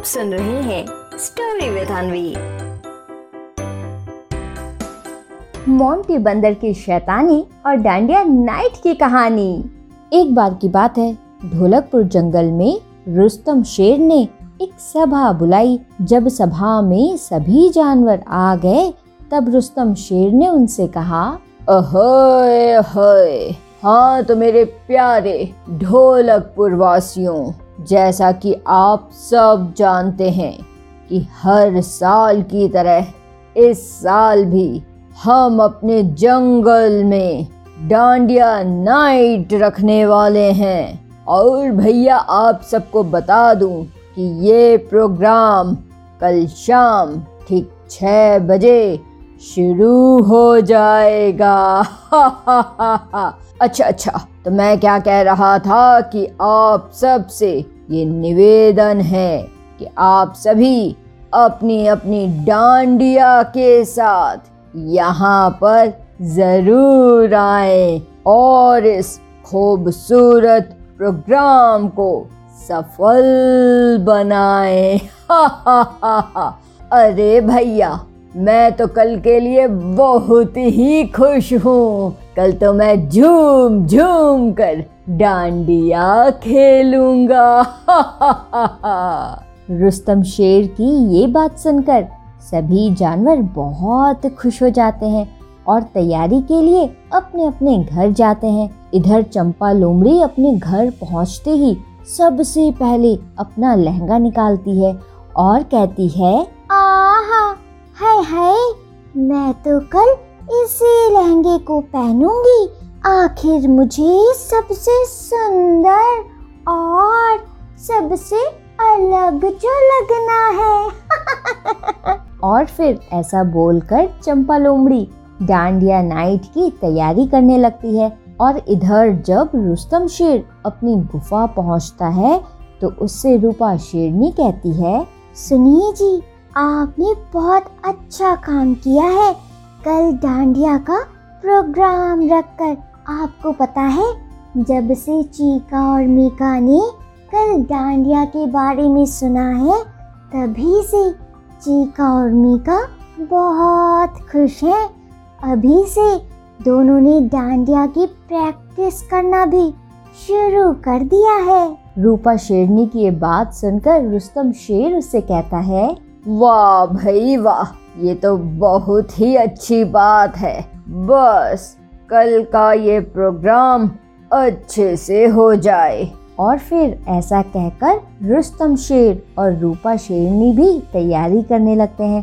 आप सुन रहे हैं स्टोरी विद अनवी मोंटी बंदर की शैतानी और डांडिया नाइट की कहानी। एक बार की बात है, ढोलकपुर जंगल में रुस्तम शेर ने एक सभा बुलाई। जब सभा में सभी जानवर आ गए, तब रुस्तम शेर ने उनसे कहा, अहोय हाँ तो मेरे प्यारे ढोलकपुर वासियों जैसा कि आप सब जानते हैं कि हर साल की तरह इस साल भी हम अपने जंगल में डांडिया नाइट रखने वाले हैं। और भैया, आप सबको बता दूँ कि ये प्रोग्राम कल शाम ठीक छः बजे शुरू हो जाएगा। अच्छा अच्छा तो मैं क्या कह रहा था कि आप सबसे ये निवेदन है कि आप सभी अपनी अपनी डांडिया के साथ यहाँ पर ज़रूर आए और इस खूबसूरत प्रोग्राम को सफल बनाए। अरे भैया मैं तो कल के लिए बहुत ही खुश हूँ। कल तो मैं झूम झूम कर डांडिया खेलूँगा। रुस्तम शेर की ये बात सुनकर सभी जानवर बहुत खुश हो जाते हैं और तैयारी के लिए अपने अपने घर जाते हैं। इधर चंपा लोमड़ी अपने घर पहुँचते ही सबसे पहले अपना लहंगा निकालती है और कहती है, आहा मैं तो कल इसी लहंगे को पहनूँगी। आखिर मुझे सबसे सुंदर और सबसे अलग जो लगना है। और फिर ऐसा बोलकर चंपा लोमड़ी डांडिया नाइट की तैयारी करने लगती है। और इधर जब रुस्तम शेर अपनी गुफा पहुँचता है तो उससे रूपा शेरनी कहती है, सुनिए जी आपने बहुत अच्छा काम किया है। कल डांडिया का प्रोग्राम रखकर आपको पता है, जब से चीका और मीका ने कल डांडिया के बारे में सुना है, तभी से चीका और मीका बहुत खुश हैं। अभी से दोनों ने डांडिया की प्रैक्टिस करना भी शुरू कर दिया है। रूपा शेरनी की ये बात सुनकर रुस्तम शेर उससे कहता है वाह भाई वाह, ये तो बहुत ही अच्छी बात है। बस, कल का ये प्रोग्राम अच्छे से हो जाए। और फिर ऐसा कहकर रुस्तम शेर और रूपा शेरनी भी तैयारी करने लगते हैं।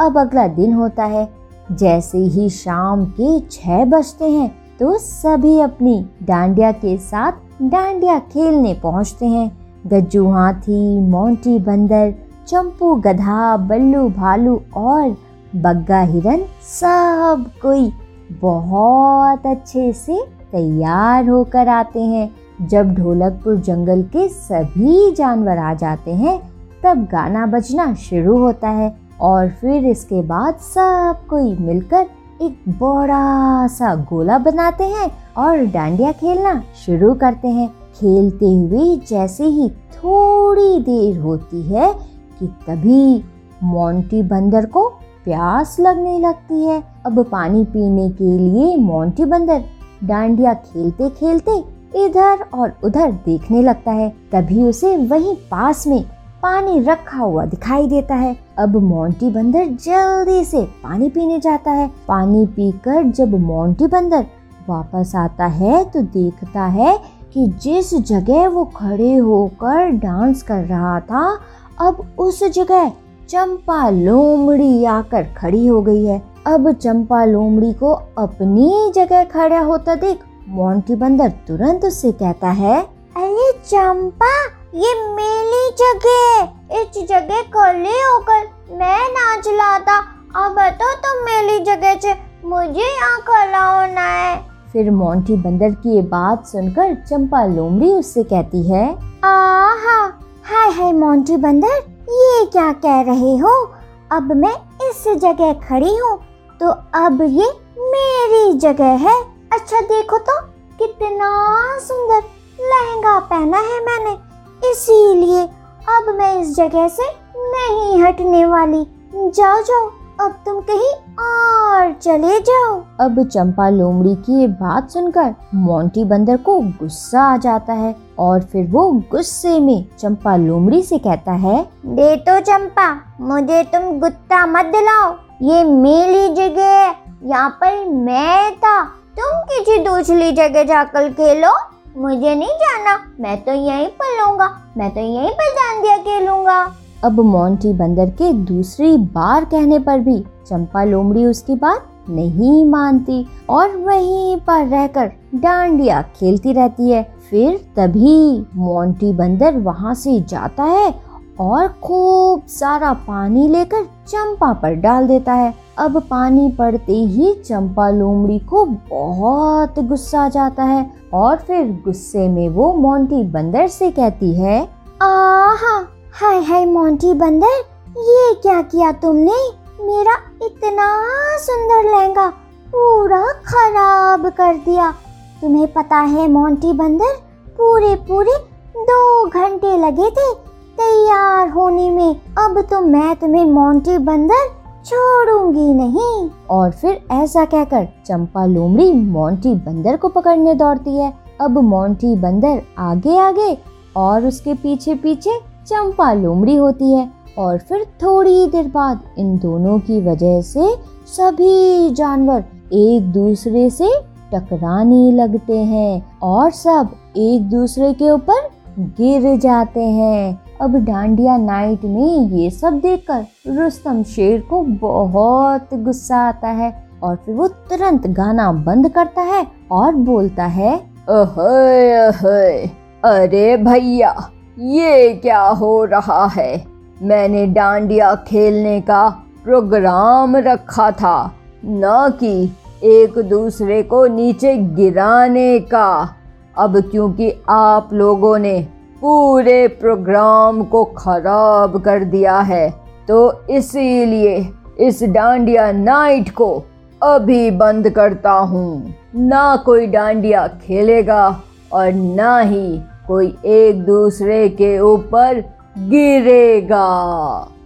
अब अगला दिन होता है। जैसे ही शाम के छह बजते हैं तो सभी अपनी डांडिया के साथ डांडिया खेलने पहुँचते हैं। गज्जू हाथी, मोंटी बंदर चंपू, गधा, बल्लू, भालू और बग्गा हिरन सब कोई बहुत अच्छे से तैयार होकर आते हैं। जब ढोलकपुर जंगल के सभी जानवर आ जाते हैं, तब गाना बजना शुरू होता है और फिर इसके बाद सब कोई मिलकर एक बड़ा सा गोला बनाते हैं और डांडिया खेलना शुरू करते हैं। खेलते हुए जैसे ही थोड़ी देर होती है कि तभी मोंटी बंदर को प्यास लगने लगती है। अब पानी पीने के लिए मोंटी बंदर डांडिया खेलते खेलते इधर और उधर देखने लगता है। तभी उसे वहीं पास में पानी रखा हुआ दिखाई देता है। अब मोंटी बंदर जल्दी से पानी पीने जाता है। पानी पीकर जब मोंटी बंदर वापस आता है तो देखता है कि जिस जगह वो खड़े होकर डांस कर रहा था अब उस जगह चंपा लोमड़ी आकर खड़ी हो गई है। अब चंपा लोमड़ी को अपनी जगह खड़ा होता देख, मोंटी बंदर तुरंत उससे कहता है, अरे चंपा, ये मेरी जगह इस जगह खड़े होकर मैं नाच लाता। अब तो तुम मेरी जगह से मुझे यहाँ खड़ा होना है। फिर मोंटी बंदर की ये बात सुनकर चंपा लोमड़ी उससे कहती है, आहा हाय हाय मोंटी बंदर, ये क्या कह रहे हो? अब मैं इस जगह खड़ी हूँ तो अब ये मेरी जगह है। अच्छा देखो तो कितना सुंदर लहंगा पहना है मैंने। इसीलिए अब मैं इस जगह से नहीं हटने वाली। जाओ जाओ। अब तुम कहीं और चले जाओ। अब चंपा लोमड़ी की ये बात सुनकर मोंटी बंदर को गुस्सा आ जाता है और फिर वो गुस्से में चंपा लोमड़ी से कहता है दे तो चंपा मुझे तुम गुत्ता मत दिलाओ। ये मेरी जगह है। यहाँ पर मैं था। तुम किसी दूसरी जगह जाकर खेलो। मुझे नहीं जाना। मैं तो यहीं पर लूँगा। मैं तो यहीं पर डांडिया खेलूँगा। अब मोंटी बंदर के दूसरी बार कहने पर भी चंपा लोमड़ी उसकी बात नहीं मानती और वहीं पर रहकर डांडिया खेलती रहती है। फिर तभी मोंटी बंदर वहाँ से जाता है और खूब सारा पानी लेकर चंपा पर डाल देता है। अब पानी पड़ते ही चंपा लोमड़ी को बहुत गुस्सा आ जाता है और फिर गुस्से में वो मोंटी बंदर से कहती है, आहा हाय हाय मोंटी बंदर, ये क्या किया तुमने? मेरा इतना सुंदर लहंगा पूरा खराब कर दिया। तुम्हें पता है मोंटी बंदर पूरे पूरे दो घंटे लगे थे तैयार होने में। अब तो मैं तुम्हें मोंटी बंदर छोड़ूँगी नहीं। और फिर ऐसा कहकर चंपा लोमड़ी मोंटी बंदर को पकड़ने दौड़ती है। अब मोंटी बंदर आगे आगे और उसके पीछे पीछे चंपा लोमड़ी होती है और फिर थोड़ी देर बाद इन दोनों की वजह से सभी जानवर एक दूसरे से टकराने लगते हैं और सब एक दूसरे के ऊपर गिर जाते हैं। अब डांडिया नाइट में ये सब देखकर रुस्तम शेर को बहुत गुस्सा आता है और फिर वो तुरंत गाना बंद करता है और बोलता है अहे अहे अरे भैया ये क्या हो रहा है? मैंने डांडिया खेलने का प्रोग्राम रखा था, न कि एक दूसरे को नीचे गिराने का। अब क्योंकि आप लोगों ने पूरे प्रोग्राम को खराब कर दिया है तो इसीलिए इस डांडिया नाइट को अभी बंद करता हूँ। ना कोई डांडिया खेलेगा और ना ही कोई एक दूसरे के ऊपर गिरेगा।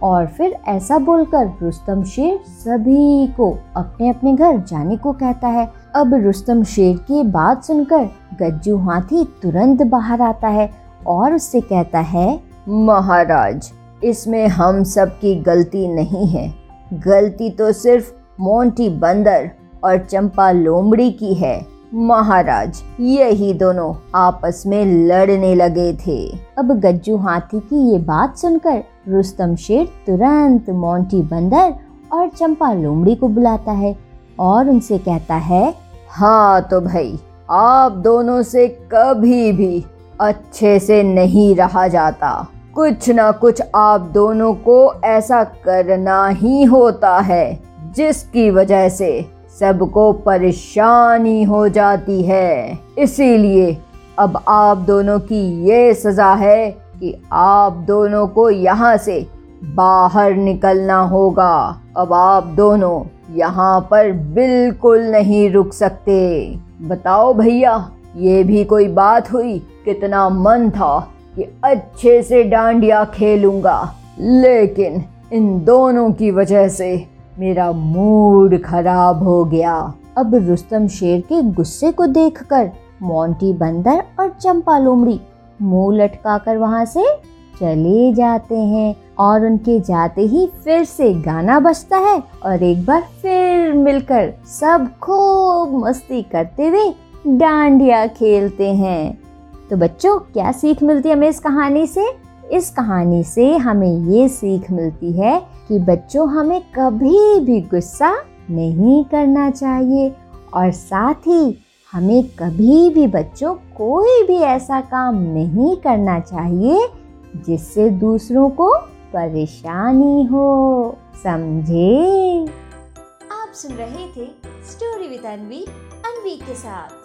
और फिर ऐसा बोलकर रुस्तम शेर सभी को अपने अपने घर जाने को कहता है। अब रुस्तम शेर की बात सुनकर गज्जू हाथी तुरंत बाहर आता है और उससे कहता है महाराज इसमें हम सब की गलती नहीं है। गलती तो सिर्फ़ मोंटी बंदर और चंपा लोमड़ी की है। महाराज, यही दोनों आपस में लड़ने लगे थे। अब गज्जू हाथी की ये बात सुनकर रुस्तम शेर तुरंत मोंटी बंदर और चंपा लोमड़ी को बुलाता है और उनसे कहता है हाँ तो भाई, आप दोनों से कभी भी अच्छे से नहीं रहा जाता। कुछ ना कुछ आप दोनों को ऐसा करना ही होता है, जिसकी वजह से सबको परेशानी हो जाती है। इसीलिए अब आप दोनों की ये सज़ा है कि आप दोनों को यहाँ से बाहर निकलना होगा। अब आप दोनों यहाँ पर बिल्कुल नहीं रुक सकते। बताओ भैया, ये भी कोई बात हुई? कितना मन था कि अच्छे से डांडिया खेलूँगा। लेकिन इन दोनों की वजह से मेरा मूड खराब हो गया। अब रुस्तम शेर के गुस्से को देखकर मोंटी बंदर और चंपा लोमड़ी मुँह लटकाकर वहाँ से चले जाते हैं और उनके जाते ही फिर से गाना बजता है और एक बार फिर मिलकर सब खूब मस्ती करते हुए डांडिया खेलते हैं। तो बच्चों, क्या सीख मिलती है हमें इस कहानी से? इस कहानी से हमें ये सीख मिलती है कि बच्चों, हमें कभी भी गुस्सा नहीं करना चाहिए और साथ ही हमें कभी भी बच्चों, कोई भी ऐसा काम नहीं करना चाहिए जिससे दूसरों को परेशानी हो। समझे? आप सुन रहे थे स्टोरी विद अनवी अनवी के साथ।